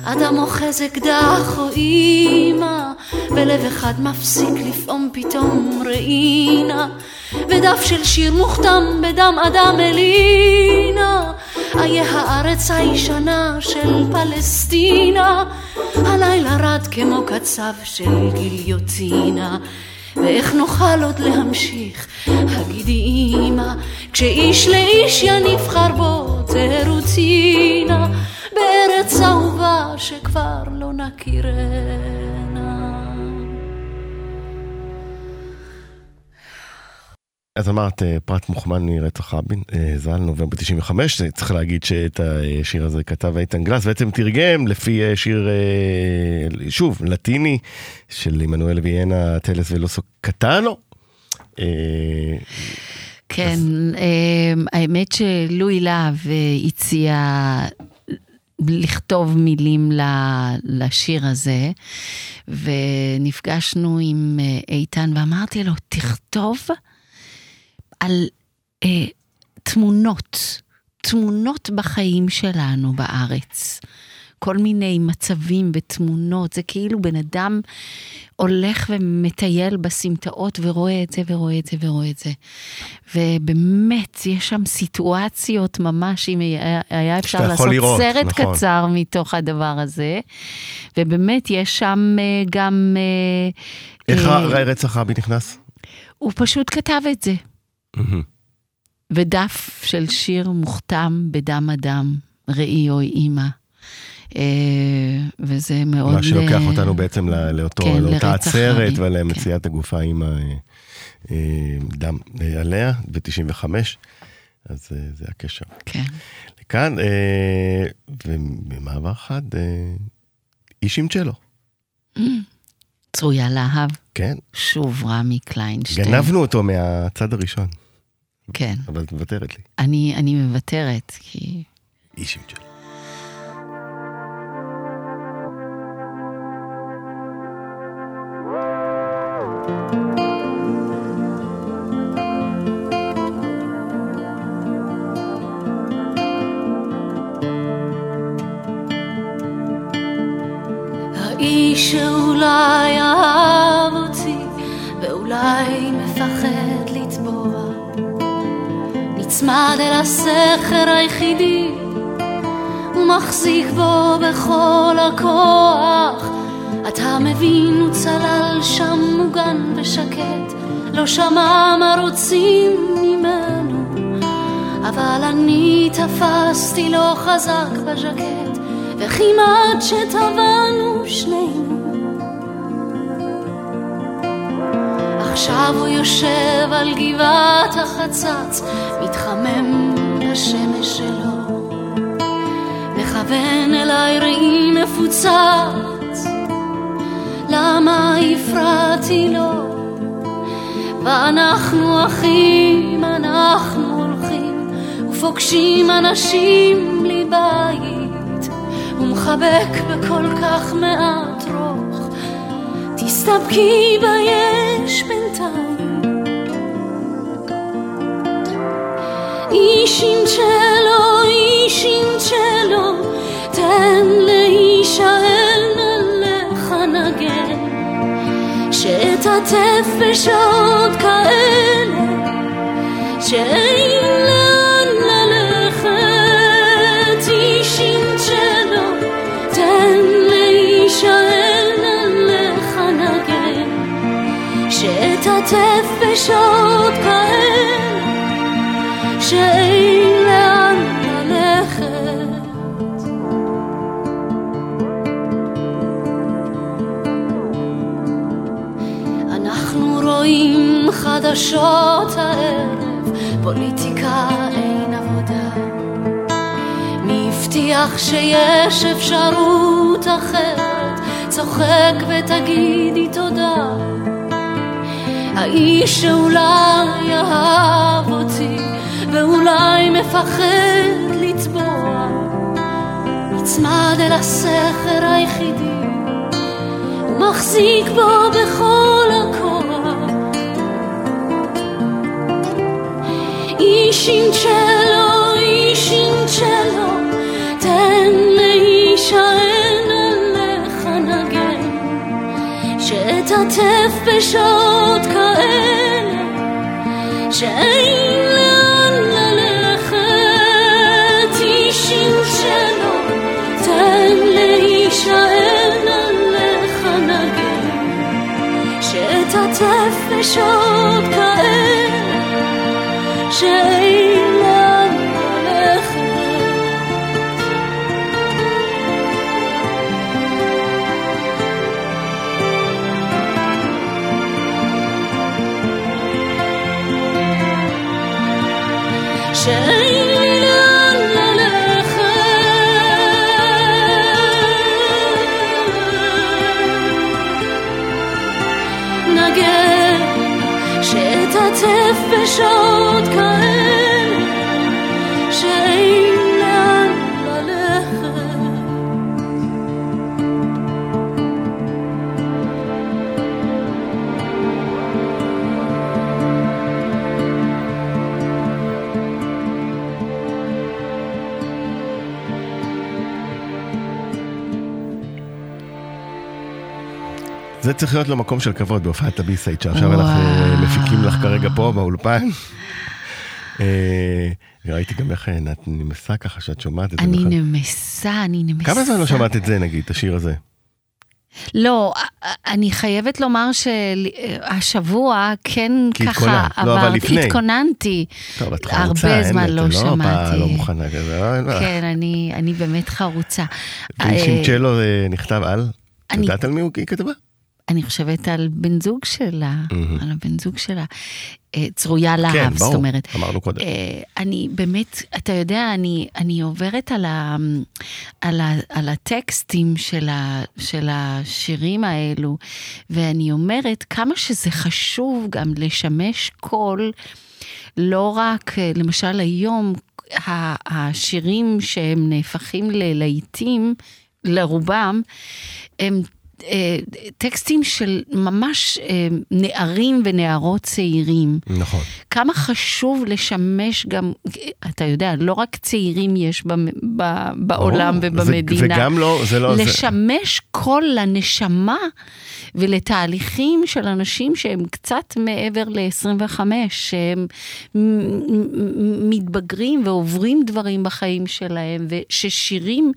[SPEAKER 3] אדם אוחז אקדח או אימא ולב אחד מפסיק לפעום פתאום ראינה ודף של שיר מוכתם בדם אדם אלינה. איה הארץ הישנה של פלסטינה. הלילה רד כמו קצב של גיליוטינה. ואיך נוכל עוד להמשיך? הגידי אמא, כשאיש לאיש יניף חרבו תירוצי בארץ אהובה שכבר לא נכירנה.
[SPEAKER 1] אז אמרת אה, פרט מוכמן מרצח רבין, אה, ז"ל, נובמבר 95, צריך להגיד שאת השיר הזה כתב איתן גלס, בעצם תרגם לפי אה, שיר, שוב, לטיני, של עמנואל ויאנה, טלס ולוסו קטנו.
[SPEAKER 2] כן, האמת שלואי להב הציע לכתוב מילים לשיר הזה, ונפגשנו עם איתן ואמרתי לו, תכתוב על אה, תמונות, תמונות בחיים שלנו בארץ. כל מיני מצבים ותמונות, זה כאילו בן אדם הולך ומטייל בסמטאות ורואה את זה ורואה את זה ורואה את זה. ובאמת, יש שם סיטואציות ממש, אם היה, היה אפשר לעשות לראות, סרט נכון. קצר מתוך הדבר הזה. ובאמת, יש שם אה, גם...
[SPEAKER 1] אה, איך אה, רצח רבי נכנס?
[SPEAKER 2] הוא פשוט כתב את זה. ודף של שיר מוכתם בדם אדם, ראי אוי אימא. אה, וזה מאוד...
[SPEAKER 1] מה שלוקח ל... אותנו בעצם לאותו, כן, לאותה עצרת ולמציאת כן. הגופה עם הדם אה, אה, עליה ב-95, אז זה הקשר.
[SPEAKER 2] כן.
[SPEAKER 1] לכאן, ובמעבר חד, איש עם צ'לו.
[SPEAKER 2] צרויה להב.
[SPEAKER 1] כן.
[SPEAKER 2] שוב רמי קליינשטיין.
[SPEAKER 1] גנבנו אותו מהצד הראשון.
[SPEAKER 2] כן.
[SPEAKER 1] אבל את מוותרת לי.
[SPEAKER 2] אני, אני מוותרת, כי...
[SPEAKER 1] אישים שלי.
[SPEAKER 3] האיש שאולי אהב אותי ואולי מפחד לטבוע. נצמד אל הסכר היחידי ומחזיק בו בכל הכוח אתה מבין הוא צלל שם מוגן ושקט. לא שמע מה רוצים ממנו. אבל אני תפסתי לו חזק בז'קט. וכמעט שטבענו שנינו. עכשיו הוא יושב על גבעת החצץ, מתחמם בשמש שלו. מכוון אליי ראי מפוצץ, למה הפרעתי לו? ואנחנו אחים, אנחנו הולכים, ופוגשים אנשים בלי בית, ומחבק בכל כך מעט רוך, תסתפקי ביש בינתיים. איש עם צ'לו, איש עם צ'לו, תן שאתעטף בשעות כאלה, שאין לאן ללכת, איש עם צ'לו, תן להישאל נלך נגן, שאתעטף בשעות כאלה, שאין חדשות הערב, פוליטיקה אין עבודה. מי הבטיח שיש אפשרות אחרת? צוחק ותגידי תודה. האיש שאולי אהב אותי ואולי מפחד לטבוע נצמד אל הסכר היחידי ומחזיק בו בכל הכוח איש עם צ'לו, איש עם צ'לו תן להישען עליך נגן שאתעטף בשעות כאלה שאין לאן ללכת איש עם צ'לו תן להישען עליך נגן שאתעטף נפשות כאלה שאין לאן ללכת שאין לי
[SPEAKER 1] זה צריך להיות לו מקום של כבוד בהופעת הבי-סייד, שעכשיו. אנחנו אה, מפיקים לך כרגע פה באולפן. אה, ראיתי גם איך אה, את נמסה ככה שאת שומעת את זה.
[SPEAKER 2] אני
[SPEAKER 1] בכלל.
[SPEAKER 2] נמסה, אני נמסה.
[SPEAKER 1] כמה זמן לא שמעת את זה נגיד, את השיר הזה?
[SPEAKER 2] לא, אני חייבת לומר שהשבוע כן ככה.
[SPEAKER 1] לא, אבל לפני.
[SPEAKER 2] התכוננתי.
[SPEAKER 1] טוב, את
[SPEAKER 2] הרבה
[SPEAKER 1] חרוצה, אין,
[SPEAKER 2] זמן
[SPEAKER 1] את
[SPEAKER 2] לא
[SPEAKER 1] לא
[SPEAKER 2] שמעתי.
[SPEAKER 1] לא מוכנה כזה. לא, לא.
[SPEAKER 2] כן, אני, אני באמת חרוצה.
[SPEAKER 1] ואיש
[SPEAKER 2] אה,
[SPEAKER 1] עם צ'לו אה, נכתב על? את יודעת על מי היא כתבה?
[SPEAKER 2] אני חושבת על בן זוג שלה,
[SPEAKER 1] מהמם.
[SPEAKER 2] על הבן זוג שלה. אה, צרויה להב,
[SPEAKER 1] כן,
[SPEAKER 2] זאת
[SPEAKER 1] ברור,
[SPEAKER 2] אומרת.
[SPEAKER 1] אמרנו קודם.
[SPEAKER 2] אה, אני באמת, אתה יודע, אני, אני עוברת על, ה, על, ה, על הטקסטים של, ה, של השירים האלו, ואני אומרת כמה שזה חשוב גם לשמש קול, לא רק, אה, למשל היום, השירים שהם נהפכים ללהיטים, לרובם, הם טקסטים של ממש אה, נערים ונערות צעירים.
[SPEAKER 1] נכון.
[SPEAKER 2] כמה חשוב לשמש גם, אתה יודע, לא רק צעירים יש במ- ב- בעולם
[SPEAKER 1] ברור.
[SPEAKER 2] ובמדינה.
[SPEAKER 1] זה- וגם לא, זה לא... זה-
[SPEAKER 2] לשמש קול לנשמה ולתהליכים של אנשים שהם קצת מעבר ל-25, שהם מתבגרים ועוברים דברים בחיים שלהם, וששירים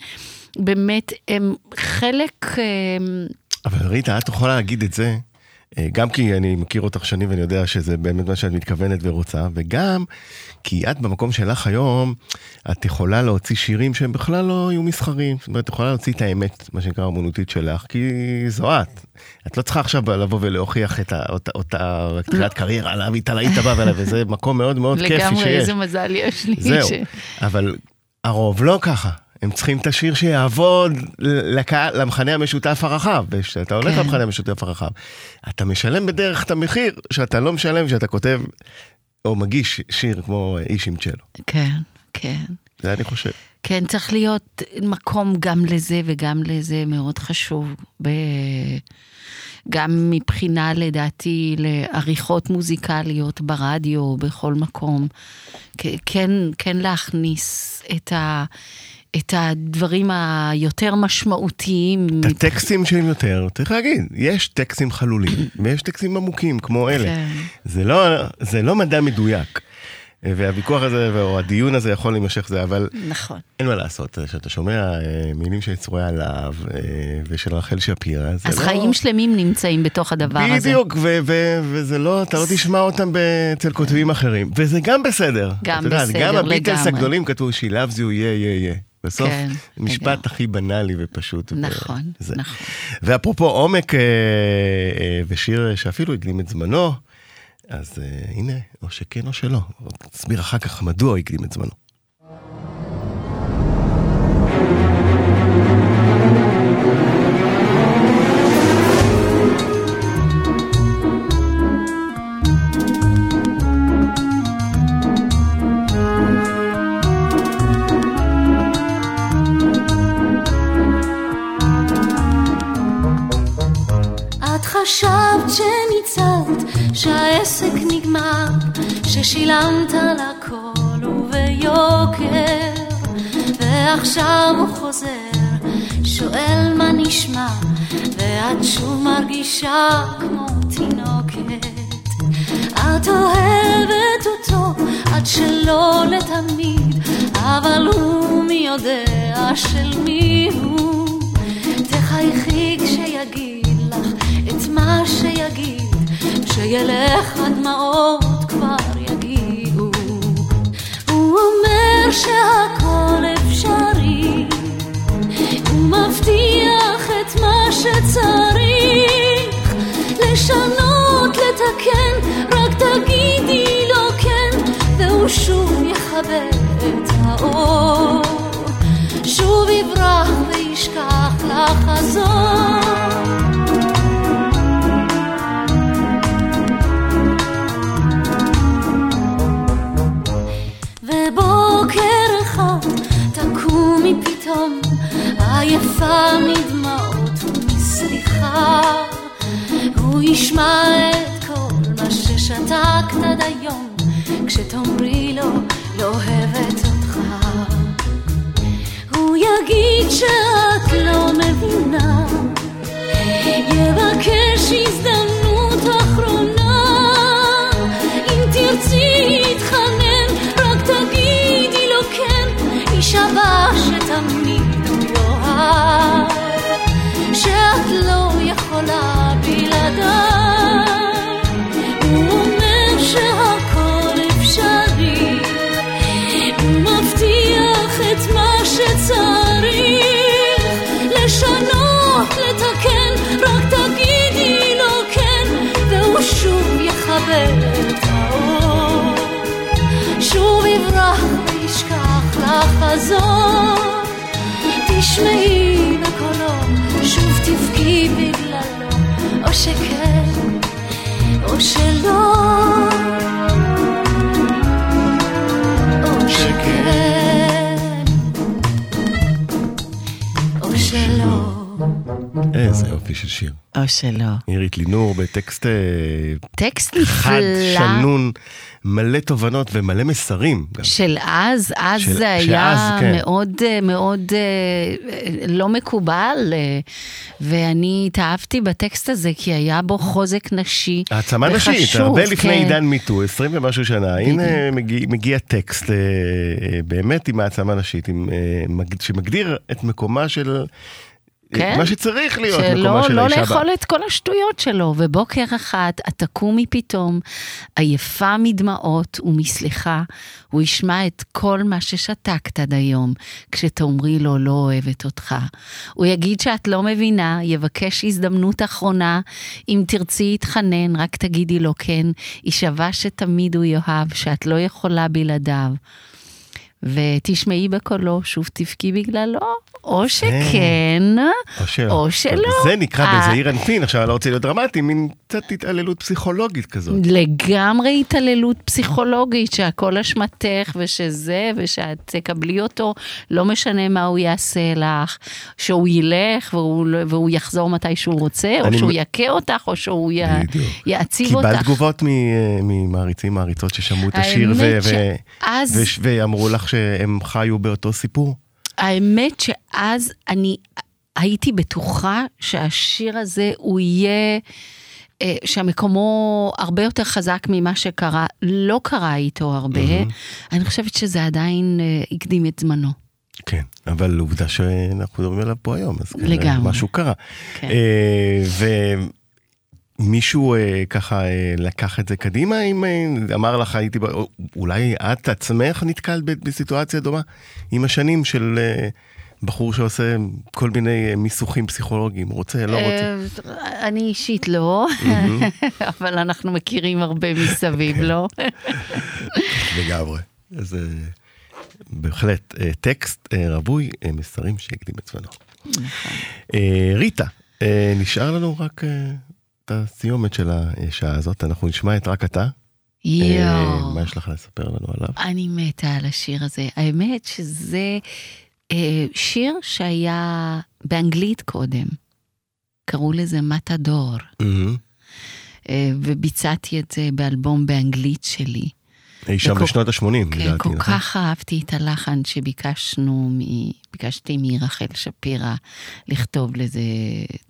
[SPEAKER 2] באמת הם חלק... אה,
[SPEAKER 1] אבל ריטה, את יכולה להגיד את זה, אה, גם כי אני מכיר אותך שנים ואני יודע שזה באמת מה שאת מתכוונת ורוצה, וגם כי את במקום שלך היום, את יכולה להוציא שירים שהם בכלל לא יהיו מסחרים. זאת אומרת, את יכולה להוציא את האמת, מה שנקרא האמנותית שלך, כי זו את. את לא צריכה עכשיו לבוא ולהוכיח את אותה- אותה תחילת קריירה, להביא את הלהיט הבא, ולה- וזה מקום מאוד מאוד כיפי שיש.
[SPEAKER 2] לגמרי, איזה מזל יש לי.
[SPEAKER 1] זהו, אבל הרוב לא ככה. הם צריכים את השיר שיעבוד לקהל, למחנה המשותף הרחב. וכשאתה הולך
[SPEAKER 2] כן.
[SPEAKER 1] למחנה המשותף הרחב, אתה משלם בדרך את המחיר שאתה לא משלם כשאתה כותב או מגיש שיר כמו איש עם צ'לו.
[SPEAKER 2] כן, כן.
[SPEAKER 1] זה אני חושב.
[SPEAKER 2] כן, צריך להיות מקום גם לזה וגם לזה מאוד חשוב. ב... גם מבחינה, לדעתי, לעריכות מוזיקליות ברדיו, בכל מקום. כן, כן להכניס את, ה... את הדברים היותר משמעותיים.
[SPEAKER 1] את הטקסטים שהם יותר, צריך להגיד, יש טקסטים חלולים ויש טקסטים עמוקים כמו אלה.
[SPEAKER 2] כן.
[SPEAKER 1] זה לא, זה לא מדע מדויק. והוויכוח הזה, או הדיון הזה יכול להימשך זה, אבל
[SPEAKER 2] נכון.
[SPEAKER 1] אין מה לעשות, כשאתה שומע אה, מילים של צרויה להב אה, ושל רחל שפירא, זה
[SPEAKER 2] אז
[SPEAKER 1] לא...
[SPEAKER 2] חיים שלמים נמצאים בתוך הדבר הזה.
[SPEAKER 1] בדיוק, ו- ו- וזה לא, אתה לא תשמע אותם אצל כותבים אחרים, וזה גם בסדר.
[SPEAKER 2] גם בסדר,
[SPEAKER 1] גם הביטלס
[SPEAKER 2] לגמרי.
[SPEAKER 1] הגדולים כתבו loves you, yeah, yeah, yeah. בסוף,
[SPEAKER 2] כן,
[SPEAKER 1] משפט
[SPEAKER 2] לגמרי.
[SPEAKER 1] הכי בנאלי ופשוט.
[SPEAKER 2] נכון,
[SPEAKER 1] זה.
[SPEAKER 2] נכון.
[SPEAKER 1] ואפרופו עומק אה, אה, ושיר שאפילו הקדים את זמנו, אז אה, הנה, או שכן או שלא. תסביר אחר כך מדוע הקדים את זמנו.
[SPEAKER 3] שהעסק נגמר, ששילמת על הכל וביוקר, ועכשיו הוא חוזר, שואל מה נשמע, ואת שוב מרגישה כמו תינוקת. את אוהבת אותו עד שלא לתמיד, אבל הוא מי יודע של מי הוא. תחייכי כשיגיד לך את מה שיגיד, שילך הדמעות כבר יגיעו. הוא אומר שהכל אפשרי, הוא מבטיח את מה שצריך, לשנות, לתקן, רק תגידי לו כן, והוא שוב יכבה את האור. שוב יברח וישכח לחזור. עייפה מדמעות ומסליחה. הוא ישמע את כל מה ששתקת עד היום, כשתאמרי לו לא אוהבת אותך. הוא יגיד שאת לא מבינה, יבקש הזדמנות אחרונה, אם תרצי יתחנן, רק תגידי לו כן, יישבע שתמיד הוא יאהב, שאת לא יכולה בלעדיו. הוא אומר שהכל אפשרי, הוא מבטיח את מה שצריך, לשנות, לתקן, רק תגידי לו כן, והוא שוב יכבה את האור. שוב יברח וישכח לחזור, תשמעי תבכי בגללו, או שכן, או שלא.
[SPEAKER 1] יופי של שיר.
[SPEAKER 2] או שלא.
[SPEAKER 1] עירית לינור בטקסט אה,
[SPEAKER 2] טקסט
[SPEAKER 1] חד,
[SPEAKER 2] נפלא.
[SPEAKER 1] שנון, מלא תובנות ומלא מסרים. גם.
[SPEAKER 2] של אז, אז
[SPEAKER 1] של-
[SPEAKER 2] זה היה
[SPEAKER 1] שאז, כן.
[SPEAKER 2] מאוד אה, מאוד אה, לא מקובל, ואני התאהבתי בטקסט הזה כי היה בו חוזק נשי.
[SPEAKER 1] העצמה נשית, הרבה לפני
[SPEAKER 2] כן.
[SPEAKER 1] עידן מיטו, 20 ומשהו שנה, הנה מגיע, מגיע טקסט באמת עם העצמה נשית, עם, מג- שמגדיר את מקומה של...
[SPEAKER 2] כן.
[SPEAKER 1] מה שצריך להיות מקומה
[SPEAKER 2] שלא
[SPEAKER 1] של
[SPEAKER 2] לא
[SPEAKER 1] האישה. בה.
[SPEAKER 2] לאכול את כל השטויות שלו, ובוקר אחד את תקומי פתאום, עייפה מדמעות ומסליחה, הוא ישמע את כל מה ששתקת עד היום, כשתאמרי לו לא אוהבת אותך. הוא יגיד שאת לא מבינה, יבקש הזדמנות אחרונה, אם תרצי יתחנן, רק תגידי לו כן, יישבע שתמיד הוא יאהב, שאת לא יכולה בלעדיו. ותשמעי בקולו, שוב תבכי בגללו, או שכן,
[SPEAKER 1] או שלא.
[SPEAKER 2] או שלא.
[SPEAKER 1] זה נקרא
[SPEAKER 2] אה.
[SPEAKER 1] בזעיר אנפין, עכשיו אני לא רוצה להיות דרמטי, מין קצת התעללות פסיכולוגית כזאת.
[SPEAKER 2] לגמרי התעללות פסיכולוגית, שהכל אשמתך ושזה, ושאת תקבלי אותו, לא משנה מה הוא יעשה לך, שהוא ילך והוא, לא- והוא יחזור מתי שהוא רוצה, או שהוא
[SPEAKER 1] מ-
[SPEAKER 2] יכה אותך, או שהוא י... יעציב אותך.
[SPEAKER 1] קיבלת תגובות אה, ממעריצים, מעריצות ששמעו את השיר ו-
[SPEAKER 2] האמת
[SPEAKER 1] ו-
[SPEAKER 2] שאז-
[SPEAKER 1] וש- ואמרו לך שהם חיו באותו סיפור?
[SPEAKER 2] האמת שאז אני הייתי בטוחה שהשיר הזה הוא יהיה, אה, שמקומו הרבה יותר חזק ממה שקרה, לא קרה איתו הרבה. אני חושבת שזה עדיין אה, הקדים את זמנו.
[SPEAKER 1] כן, אבל עובדה שאנחנו מדברים עליו פה היום, אז כנראה
[SPEAKER 2] לגמרי.
[SPEAKER 1] משהו קרה.
[SPEAKER 2] כן.
[SPEAKER 1] אה, ומישהו אה, ככה אה, לקח את זה קדימה, אם אה, אמר לך, הייתי, אולי את עצמך נתקלת בסיטואציה דומה עם השנים של אה, בחור שעושה כל מיני אה, מיסוכים פסיכולוגיים, רוצה, לא רוצה.
[SPEAKER 2] אה, אני אישית לא, אבל אנחנו מכירים הרבה מסביב,
[SPEAKER 1] כן.
[SPEAKER 2] לא?
[SPEAKER 1] לגמרי. אז אה, בהחלט, אה, טקסט אה, רווי אה, מסרים שהקדים את זמנו. אה, ריטה, אה, נשאר לנו רק אה, את הסיומת של השעה הזאת, אנחנו נשמע את רק אתה. אה,
[SPEAKER 2] יואו.
[SPEAKER 1] מה יש לך לספר לנו עליו?
[SPEAKER 2] אני מתה על השיר הזה. האמת שזה אה, שיר שהיה באנגלית קודם. קראו לזה מתדור,
[SPEAKER 1] מהמם.
[SPEAKER 2] אה, וביצעתי את זה באלבום באנגלית שלי.
[SPEAKER 1] אי שם
[SPEAKER 2] וכל-
[SPEAKER 1] בשנות ה-80,
[SPEAKER 2] כן,
[SPEAKER 1] לדעתי,
[SPEAKER 2] כל
[SPEAKER 1] נכון?
[SPEAKER 2] כך אהבתי את הלחן שביקשנו, מ... ביקשתי מרחל שפירא לכתוב לזה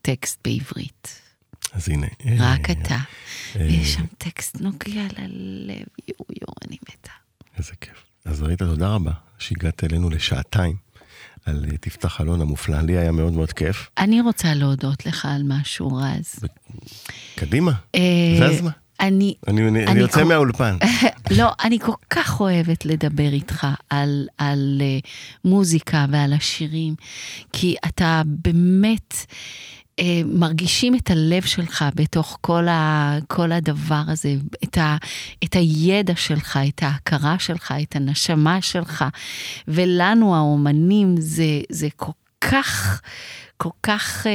[SPEAKER 2] טקסט בעברית.
[SPEAKER 1] אז הנה.
[SPEAKER 2] רק
[SPEAKER 1] אה,
[SPEAKER 2] אתה.
[SPEAKER 1] אה,
[SPEAKER 2] ויש שם טקסט נוגע ללב, יואו יואו, אני מתה.
[SPEAKER 1] איזה כיף. אז ריטה, תודה רבה שהגעת אלינו לשעתיים על אה, תפתח חלון המופלא. לי היה מאוד מאוד כיף.
[SPEAKER 2] אני רוצה להודות לך על משהו, רז.
[SPEAKER 1] קדימה, זה הזמן.
[SPEAKER 2] אני,
[SPEAKER 1] אני, אני,
[SPEAKER 2] אני
[SPEAKER 1] יוצא
[SPEAKER 2] כל-
[SPEAKER 1] מהאולפן.
[SPEAKER 2] לא, אני כל כך אוהבת לדבר איתך על, על uh, מוזיקה ועל השירים, כי אתה באמת uh, מרגישים את הלב שלך בתוך כל, ה, כל הדבר הזה, את, ה, את הידע שלך, את ההכרה שלך, את הנשמה שלך, ולנו האומנים זה, זה כל כך, כל כך...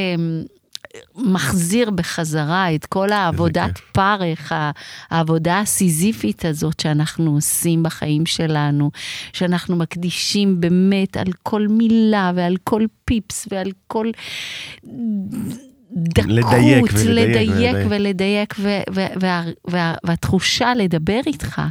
[SPEAKER 2] מחזיר בחזרה את כל העבודת. פרך, העבודה הסיזיפית הזאת שאנחנו עושים בחיים שלנו, שאנחנו מקדישים באמת על כל מילה ועל כל פיפס ועל כל דקות,
[SPEAKER 1] לדייק ולדייק
[SPEAKER 2] לדייק
[SPEAKER 1] ולדייק.
[SPEAKER 2] ולדייק, ו- ו- וה- וה- והתחושה לדבר איתך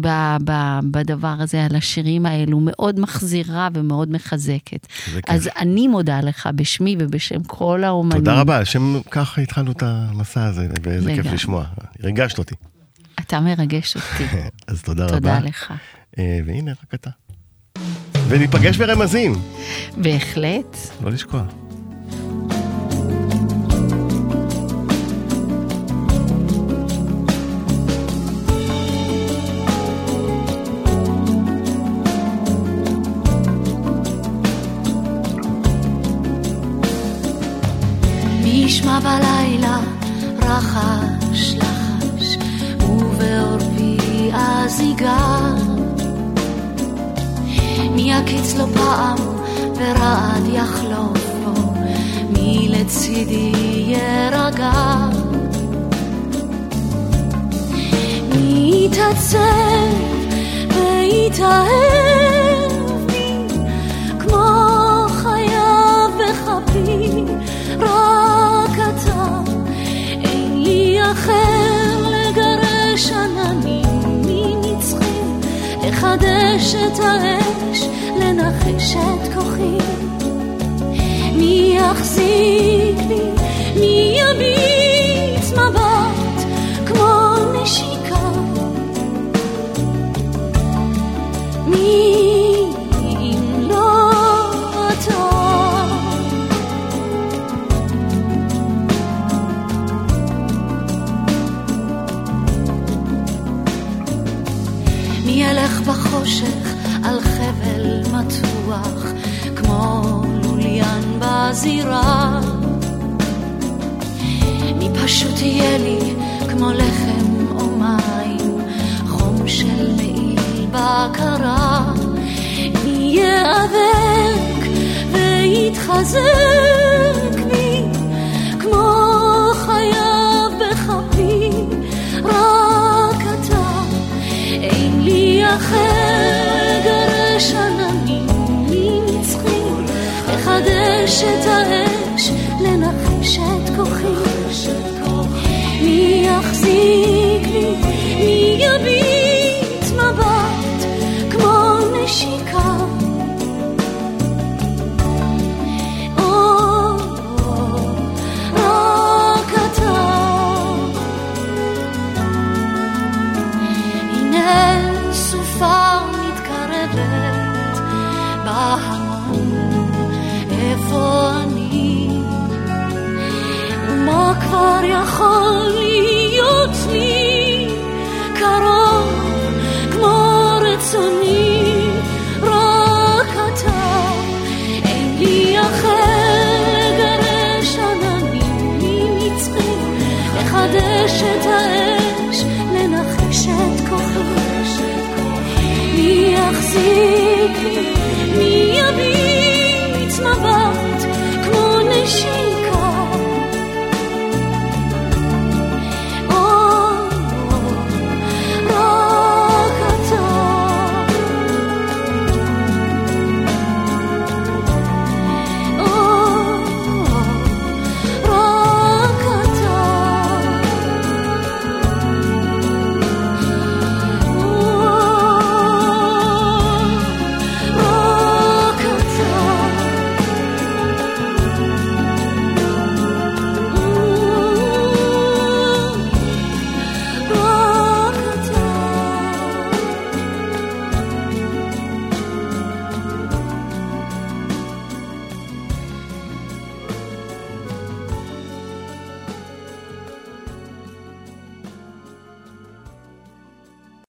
[SPEAKER 2] ב- ב- בדבר הזה, על השירים האלו, מאוד מחזירה ומאוד מחזקת.
[SPEAKER 1] זה כיף.
[SPEAKER 2] אז אני מודה לך בשמי ובשם כל האומנים.
[SPEAKER 1] תודה רבה, שם ככה התחלנו את המסע הזה, ואיזה כיף. לשמוע. ריגשת אותי.
[SPEAKER 2] אתה מרגש אותי.
[SPEAKER 1] אז תודה רבה.
[SPEAKER 2] תודה לך.
[SPEAKER 1] אה, והנה, רק אתה. וניפגש ברמזים,
[SPEAKER 2] בהחלט.
[SPEAKER 1] לא לשכוח.
[SPEAKER 3] בלילה רחש לחש, ובעורפי אז ייגע. מי יקיץ לו פעם ורעד יחלוף בו, מי לצידי יירגע. מי יתעצב ויתאהב לנחש את כוחי. מי יחזיק בי? מי יביט בזירה מי פשוט יהיה לי כמו לחם או מים חום של מעיל בקרה. מי ייאבק ויתחזק בי כמו חייו בכפי. רק אתה אין לי אחר גרש עננים לחדש את האש לנחש את כוחי. מי יחזיק בי מי יביט